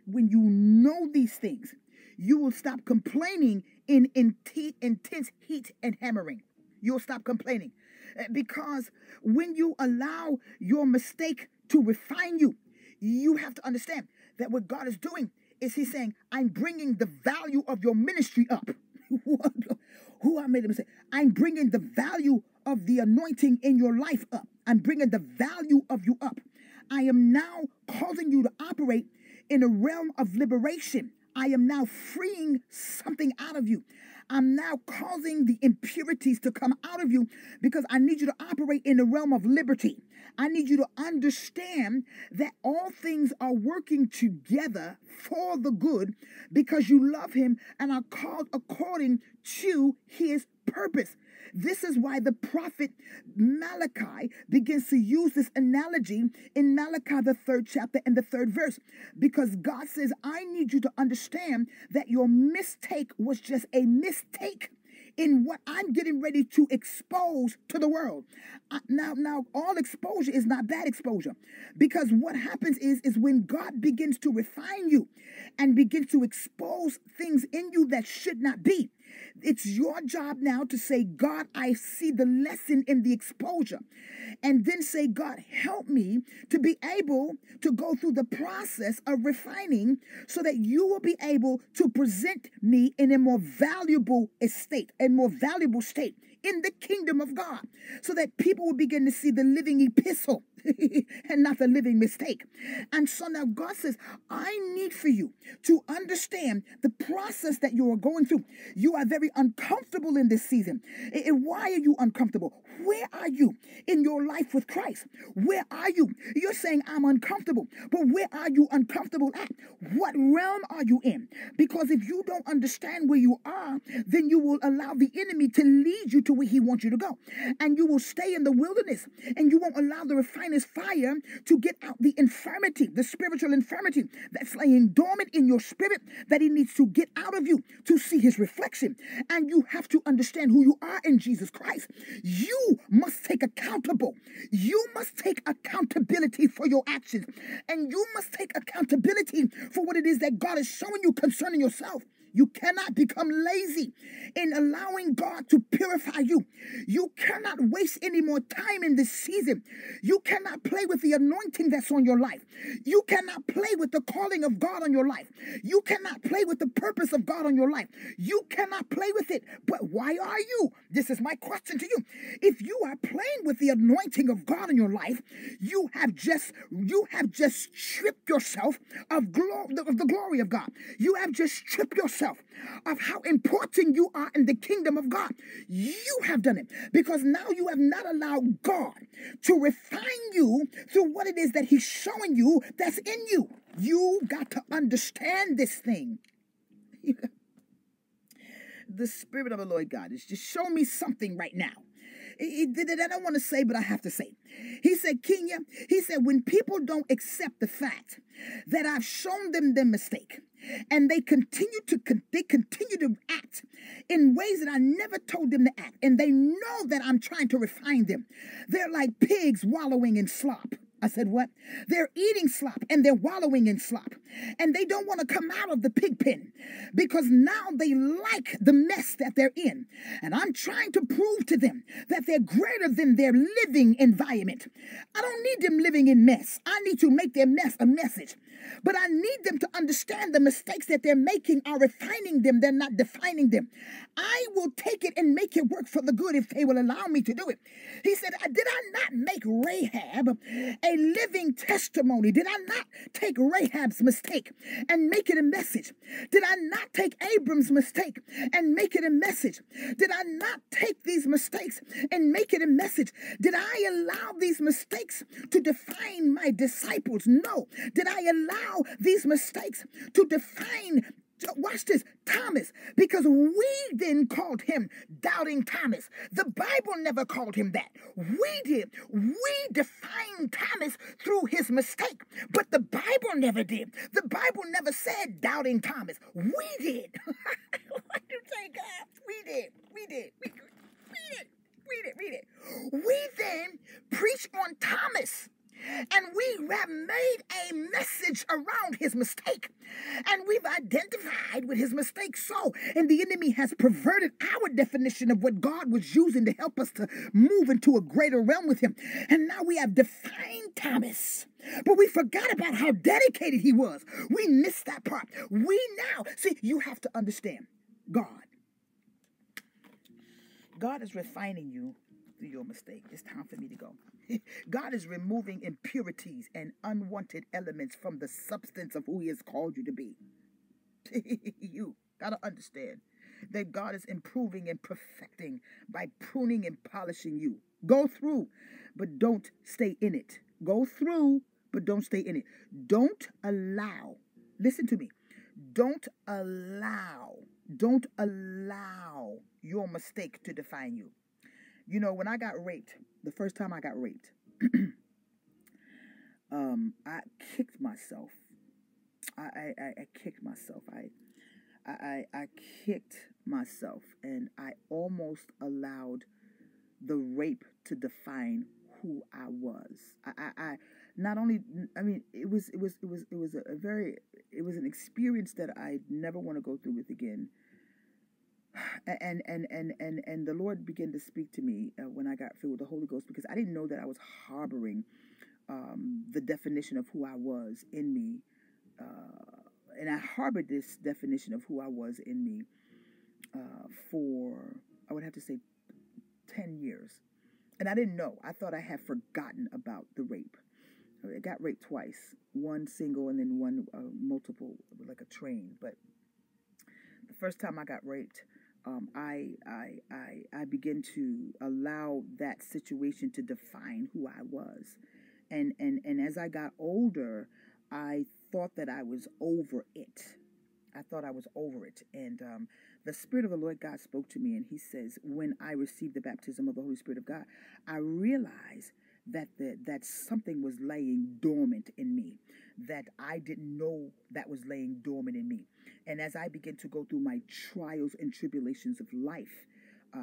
When you know these things, you will stop complaining in, in te- intense heat and hammering. You'll stop complaining. Eh, because when you allow your mistake to refine you, you have to understand that what God is doing is He's saying, I'm bringing the value of your ministry up. Who I made a mistake. I'm bringing the value of the anointing in your life up. I'm bringing the value of you up. I am now causing you to operate in a realm of liberation. I am now freeing something out of you. I'm now causing the impurities to come out of you because I need you to operate in the realm of liberty. I need you to understand that all things are working together for the good because you love him and are called according to his purpose. This is why the prophet Malachi begins to use this analogy in Malachi, the third chapter and the third verse, because God says, I need you to understand that your mistake was just a mistake in what I'm getting ready to expose to the world. Now, now, all exposure is not bad exposure, because what happens is, is when God begins to refine you and begins to expose things in you that should not be. It's your job now to say, God, I see the lesson in the exposure. And then say, God, help me to be able to go through the process of refining so that you will be able to present me in a more valuable estate, a more valuable state in the kingdom of God so that people will begin to see the living epistle and not the living mistake. And so now God says, I need for you to understand the process that you are going through. You are very uncomfortable in this season. And why are you uncomfortable? Where are you in your life with Christ? Where are you? You're saying, I'm uncomfortable, but where are you uncomfortable at? What realm are you in? Because if you don't understand where you are, then you will allow the enemy to lead you to where he wants you to go. And you will stay in the wilderness and you won't allow the refiner's fire to get out the infirmity, the spiritual infirmity that's laying dormant in your spirit that he needs to get out of you to see his reflection. And you have to understand who you are in Jesus Christ. You must take accountable. You must take accountability for your actions. And you must take accountability for what it is that God is showing you concerning yourself. You cannot become lazy in allowing God to purify you. You cannot waste any more time in this season. You cannot play with the anointing that's on your life. You cannot play with the calling of God on your life. You cannot play with the purpose of God on your life. You cannot play with it. But why are you? This is my question to you. If you are playing with the anointing of God in your life, you have just you have just stripped yourself of, glo- of the glory of God. You have just stripped yourself yourself of how important you are in the kingdom of God. You have done it because now you have not allowed God to refine you through what it is that He's showing you that's in you. You got to understand this thing. the Spirit of the Lord God is just showing me something right now. I don't want to say, but I have to say. He said, Kenya, he said, when people don't accept the fact that I've shown them their mistake, and they continue to they continue to act in ways that I never told them to act and they know that I'm trying to refine them they're like pigs wallowing in slop I said, What? They're eating slop and they're wallowing in slop. And they don't want to come out of the pig pen because now they like the mess that they're in. And I'm trying to prove to them that they're greater than their living environment. I don't need them living in mess. I need to make their mess a message. But I need them to understand the mistakes that they're making are refining them, they're not defining them. I will take it and make it work for the good if they will allow me to do it. He said, Did I not make Rahab a living testimony? Did I not take Rahab's mistake and make it a message? Did I not take Abram's mistake and make it a message? Did I not take these mistakes and make it a message? Did I allow these mistakes to define my disciples? No. Did I allow these mistakes to define watch this, Thomas, because we then called him Doubting Thomas. The Bible never called him that. We did. We defined Thomas through his mistake, but the Bible never did. The Bible never said Doubting Thomas. We did. what do you say, God? Uh, we did. We did. We, read it. Read it. Read it. We then preach on Thomas. And we have made a message around his mistake. And we've identified with his mistake so. And the enemy has perverted our definition of what God was using to help us to move into a greater realm with him. And now we have defined Thomas. But we forgot about how dedicated he was. We missed that part. We now, see, you have to understand God. God is refining you through your mistake. It's time for me to go. God is removing impurities and unwanted elements from the substance of who He has called you to be. you gotta understand. that God is improving and perfecting by pruning and polishing you. Go through, but don't stay in it. Go through, but don't stay in it. Don't allow, listen to me, don't allow, don't allow your mistake to define you. You know, when I got raped, the first time I got raped, um, I kicked myself. I, I, I kicked myself. I, I, I kicked myself, and I almost allowed the rape to define who I was. I, I, I not only I mean it was it was it was it was a, a very it was an experience that I never want to go through with again. And and and and and the Lord began to speak to me uh, when I got filled with the Holy Ghost because I didn't know that I was harboring um, the definition of who I was in me, uh, and I harbored this definition of who I was in me uh, for I would have to say ten years, and I didn't know. I thought I had forgotten about the rape. I got raped twice, one single and then one uh, multiple, like a train. But the first time I got raped, um, I, I, I, I began to allow that situation to define who I was. And, and, and as I got older, I thought that I was over it. I thought I was over it. And um, the Spirit of the Lord God spoke to me, and He says, When I received the baptism of the Holy Spirit of God, I realized that the, that something was laying dormant in me that I didn't know that was laying dormant in me. And as I begin to go through my trials and tribulations of life, uh,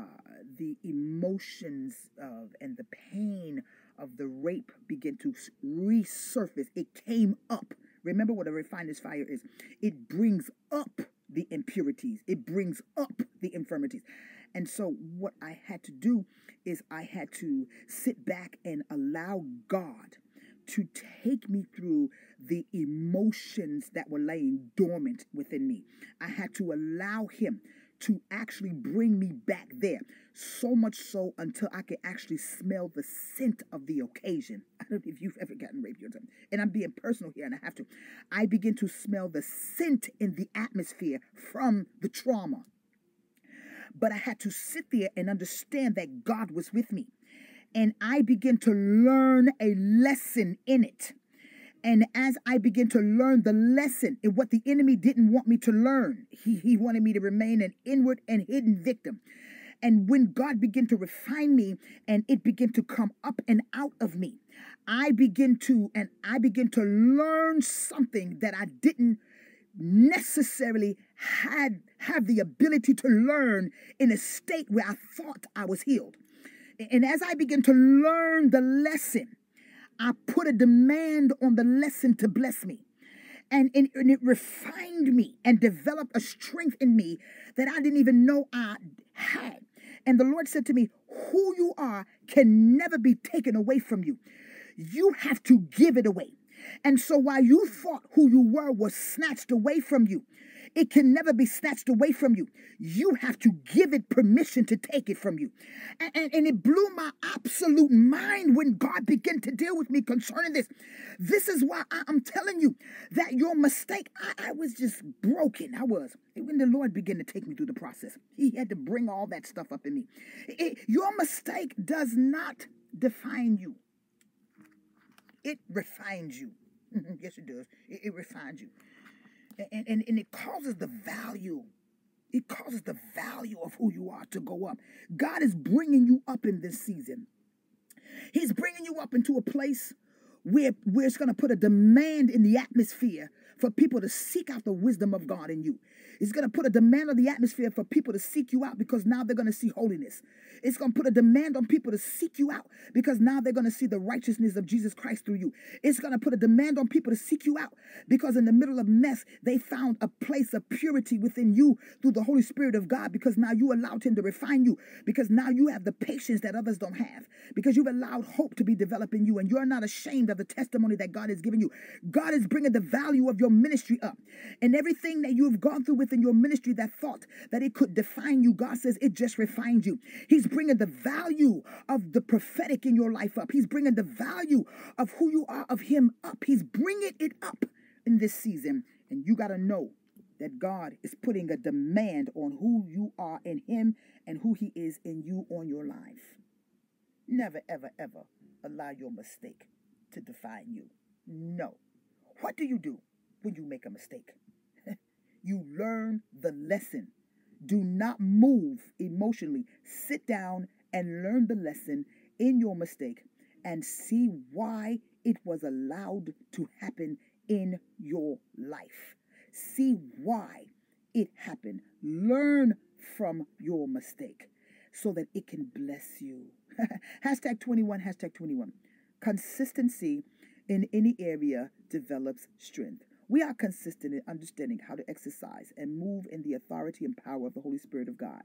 the emotions of and the pain of the rape begin to resurface. It came up. Remember what a refiner's fire is. It brings up the impurities. It brings up the infirmities. And so, what I had to do is I had to sit back and allow God to take me through the emotions that were laying dormant within me. I had to allow Him to actually bring me back there. So much so until I could actually smell the scent of the occasion. I don't know if you've ever gotten raped or something. And I'm being personal here and I have to. I begin to smell the scent in the atmosphere from the trauma. But I had to sit there and understand that God was with me. And I began to learn a lesson in it. And as I began to learn the lesson in what the enemy didn't want me to learn, he, he wanted me to remain an inward and hidden victim. And when God began to refine me and it began to come up and out of me, I begin to, and I begin to learn something that I didn't necessarily had have the ability to learn in a state where I thought I was healed. And as I begin to learn the lesson, I put a demand on the lesson to bless me. And, and, and it refined me and developed a strength in me that I didn't even know I had. And the Lord said to me, Who you are can never be taken away from you. You have to give it away. And so while you thought who you were was snatched away from you, it can never be snatched away from you. You have to give it permission to take it from you. And, and, and, it blew my absolute mind when God began to deal with me concerning this. This is why I, am telling you that your mistake, I, I was just broken. I was. When the Lord began to take me through the process, He had to bring all that stuff up in me. It, your mistake does not define you, it refines you. yes, it does. It, it refines you and, and, and it causes the value it causes the value of who you are to go up. God is bringing you up in this season. He's bringing you up into a place where, where it's going to put a demand in the atmosphere for people to seek out the wisdom of God in you. It's going to put a demand on the atmosphere for people to seek you out because now they're going to see holiness. It's going to put a demand on people to seek you out because now they're going to see the righteousness of Jesus Christ through you. It's going to put a demand on people to seek you out because in the middle of mess, they found a place of purity within you through the Holy Spirit of God because now you allowed Him to refine you because now you have the patience that others don't have because you've allowed hope to be developed in you and you're not ashamed of the testimony that God has given you. God is bringing the value of your ministry up and everything that you've gone through within your ministry that thought that it could define you, God says it just refined you. He's bringing the value of the prophetic in your life up. He's bringing the value of who you are of Him up. He's bringing it up in this season. And you got to know that God is putting a demand on who you are in Him and who He is in you on your life. Never, ever, ever allow your mistake to define you. No. What do you do when you make a mistake? you learn the lesson. Do not move emotionally. Sit down and learn the lesson in your mistake and see why it was allowed to happen in your life. See why it happened. Learn from your mistake so that it can bless you. hashtag 21, hashtag 21. Consistency in any area develops strength. We are consistent in understanding how to exercise and move in the authority and power of the Holy Spirit of God.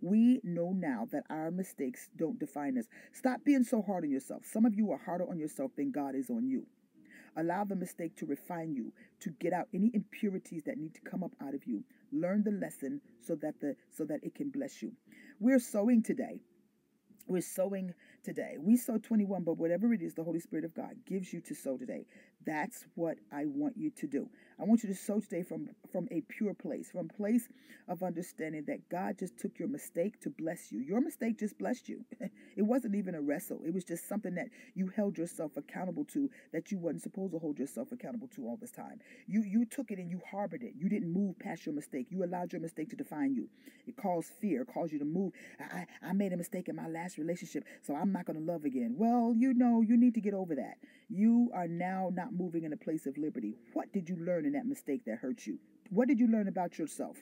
We know now that our mistakes don't define us. Stop being so hard on yourself. Some of you are harder on yourself than God is on you. Allow the mistake to refine you, to get out any impurities that need to come up out of you. Learn the lesson so that the so that it can bless you. We're sowing today. We're sowing today. We sow 21, but whatever it is the Holy Spirit of God gives you to sow today, that's what I want you to do. I want you to sow today from, from a pure place, from place of understanding that God just took your mistake to bless you. Your mistake just blessed you. it wasn't even a wrestle. It was just something that you held yourself accountable to that you wasn't supposed to hold yourself accountable to all this time. You you took it and you harbored it. You didn't move past your mistake. You allowed your mistake to define you. It caused fear, caused you to move. I, I made a mistake in my last relationship, so I'm not going to love again. Well, you know, you need to get over that. You are now not moving in a place of liberty. What did you learn in that mistake that hurt you? What did you learn about yourself?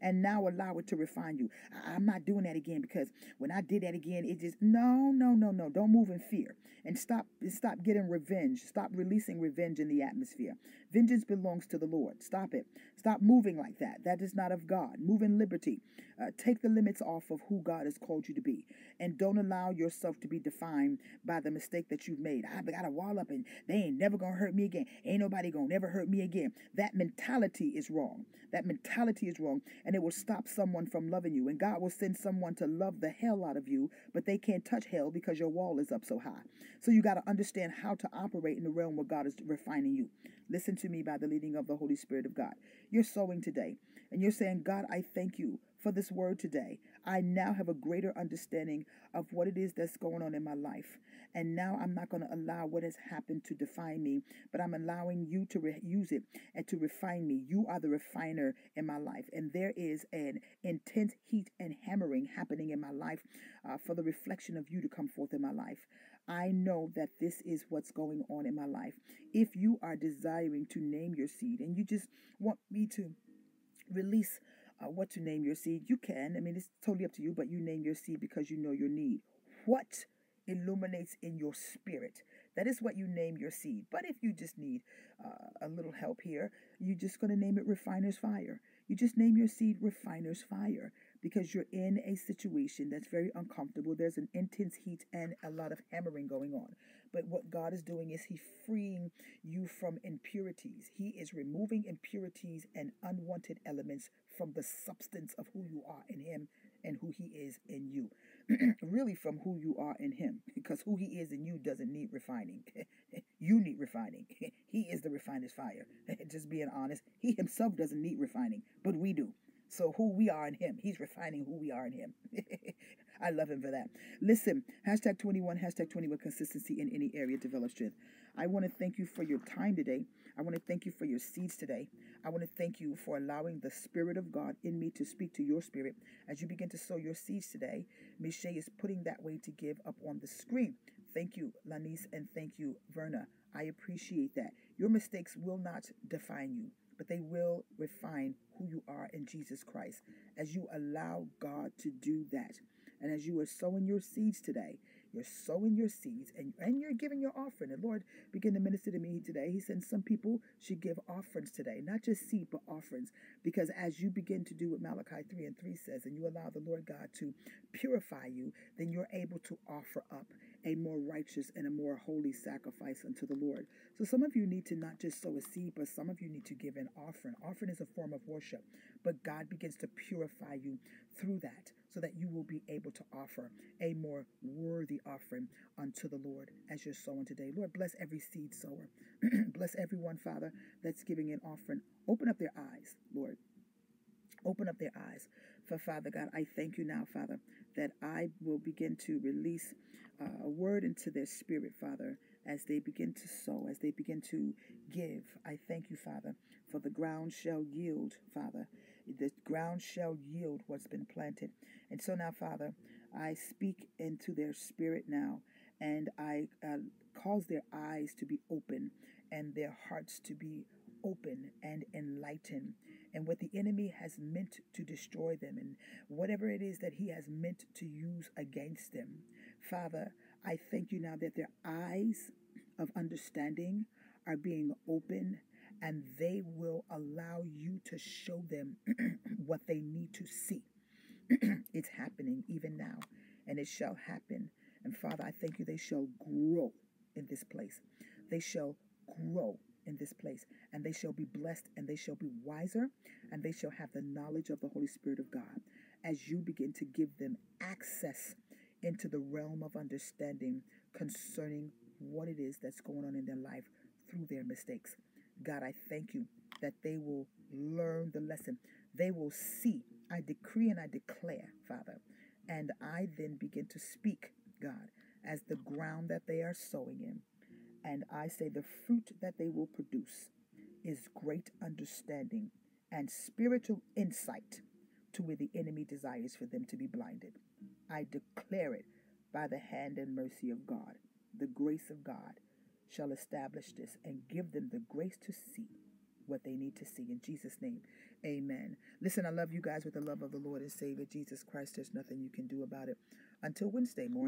and now allow it to refine you. I'm not doing that again because when I did that again, it just no, no, no, no. Don't move in fear and stop stop getting revenge. Stop releasing revenge in the atmosphere. Vengeance belongs to the Lord. Stop it. Stop moving like that. That is not of God. Move in liberty. Uh, take the limits off of who God has called you to be, and don't allow yourself to be defined by the mistake that you've made. I got a wall up, and they ain't never gonna hurt me again. Ain't nobody gonna never hurt me again. That mentality is wrong. That mentality is wrong, and it will stop someone from loving you. And God will send someone to love the hell out of you, but they can't touch hell because your wall is up so high. So you got to understand how to operate in the realm where God is refining you. Listen to me by the leading of the Holy Spirit of God. You're sowing today, and you're saying, God, I thank you for this word today. I now have a greater understanding of what it is that's going on in my life. And now I'm not going to allow what has happened to define me, but I'm allowing you to re- use it and to refine me. You are the refiner in my life. And there is an intense heat and hammering happening in my life uh, for the reflection of you to come forth in my life. I know that this is what's going on in my life. If you are desiring to name your seed and you just want me to release uh, what to name your seed, you can. I mean, it's totally up to you, but you name your seed because you know your need. What illuminates in your spirit? That is what you name your seed. But if you just need uh, a little help here, you're just going to name it Refiner's Fire. You just name your seed Refiner's Fire because you're in a situation that's very uncomfortable. There's an intense heat and a lot of hammering going on. But what God is doing is He's freeing you from impurities. He is removing impurities and unwanted elements from the substance of who you are in Him and who He is in you. really, from who you are in Him, because who He is in you doesn't need refining. you need refining. he is the refiner's fire. Just being honest, He Himself doesn't need refining, but we do. So who we are in him, he's refining who we are in him. I love him for that. Listen, hashtag 21, hashtag 21 consistency in any area develops strength. I want to thank you for your time today. I want to thank you for your seeds today. I want to thank you for allowing the Spirit of God in me to speak to your spirit as you begin to sow your seeds today. Michelle is putting that way to give up on the screen. Thank you, Lanice, and thank you, Verna. I appreciate that. Your mistakes will not define you but they will refine who you are in Jesus Christ as you allow God to do that. And as you are sowing your seeds today, you're sowing your seeds and, and you're giving your offering. And Lord begin to minister to me today. He said some people should give offerings today, not just seed, but offerings. Because as you begin to do what Malachi 3 and 3 says, and you allow the Lord God to purify you, then you're able to offer up a more righteous and a more holy sacrifice unto the Lord. So some of you need to not just sow a seed, but some of you need to give an offering. Offering is a form of worship, but God begins to purify you through that so that you will be able to offer a more worthy offering unto the Lord as you're sowing today. Lord, bless every seed sower. bless everyone, Father, that's giving an offering. Open up their eyes, Lord Open up their eyes. For Father God, I thank you now, Father, that I will begin to release uh, a word into their spirit, Father, as they begin to sow, as they begin to give. I thank you, Father, for the ground shall yield, Father. The ground shall yield what's been planted. And so now, Father, I speak into their spirit now, and I uh, cause their eyes to be open and their hearts to be open and enlightened and what the enemy has meant to destroy them and whatever it is that he has meant to use against them. Father, I thank you now that their eyes of understanding are being open and they will allow you to show them what they need to see. it's happening even now, and it shall happen. And Father, I thank you, they shall grow in this place. They shall grow in this place, and they shall be blessed, and they shall be wiser, and they shall have the knowledge of the Holy Spirit of God as you begin to give them access into the realm of understanding concerning what it is that's going on in their life through their mistakes. God, I thank you that they will learn the lesson. They will see. I decree and I declare, Father, and I then begin to speak, God, as the ground that they are sowing in. And I say the fruit that they will produce is great understanding and spiritual insight to where the enemy desires for them to be blinded. I declare it by the hand and mercy of God. The grace of God shall establish this and give them the grace to see what they need to see. In Jesus' name, amen. Listen, I love you guys with the love of the Lord and Savior Jesus Christ. There's nothing you can do about it. Until Wednesday morning.